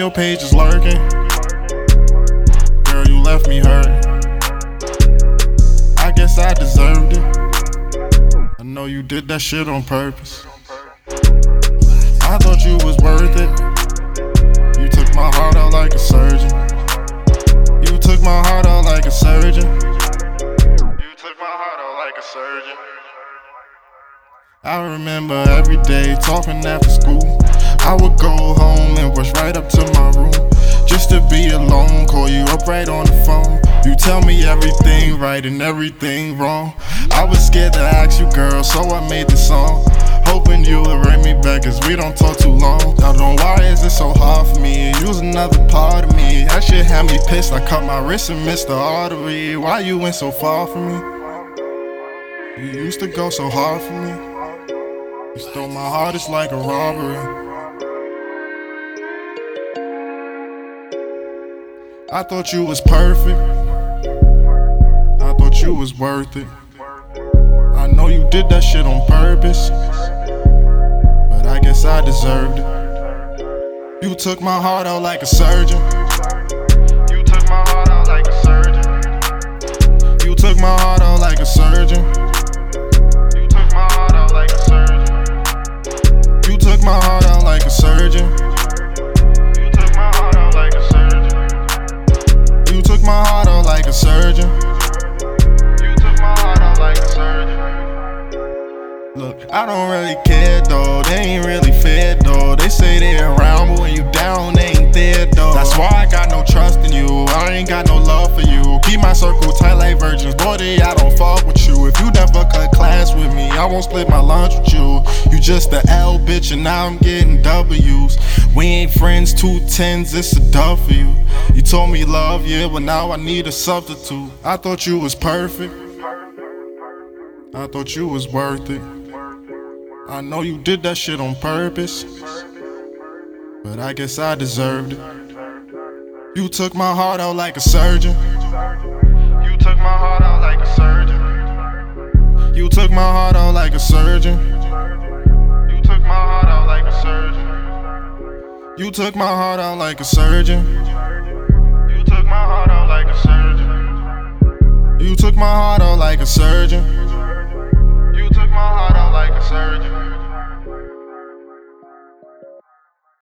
your page is lurking. Girl, you left me hurt. I guess I deserved it. I know you did that shit on purpose. I thought you was worth it. You took my heart out like a surgeon. You took my heart out like a surgeon. You took my heart out like a surgeon. I remember every day talking after school. I would go rush right up to my room just to be alone. Call you up right on the phone. You tell me everything right and everything wrong. I was scared to ask you, girl, so I made the song. Hoping you would write me back, cause we don't talk too long. I don't why is it so hard for me. Use another part of me. That shit had me pissed. I cut my wrist and missed the artery. Why you went so far from me? You used to go so hard for me. You stole my heart, it's like a robbery. I thought you was perfect. I thought you was worth it. I know you did that shit on purpose. But I guess I deserved it. You took my heart out like a surgeon. You took my heart out like a surgeon. You took my heart out like a surgeon. You took my heart out like a surgeon. You took my heart out like a surgeon. Out like a surgeon. You took my heart out like a surgeon. Look, I don't really care though. They ain't really fair though. They say they around, but when you down, they ain't there though. That's why I got no trust in you. I ain't got no love for you. Keep my circle tight like virgins. Boy, they, I don't fuck with you. If you never cut with me, I won't split my lunch with you. You just a L bitch, and now I'm getting W's. We ain't friends, two tens, it's a dub for you. You told me love, yeah, but now I need a substitute. I thought you was perfect. I thought you was worth it. I know you did that shit on purpose, but I guess I deserved it. You took my heart out like a surgeon. You took my heart out like a surgeon. You took my heart out like a surgeon. You took my heart out like a surgeon. You took my heart out like a surgeon. You took my heart out like a surgeon.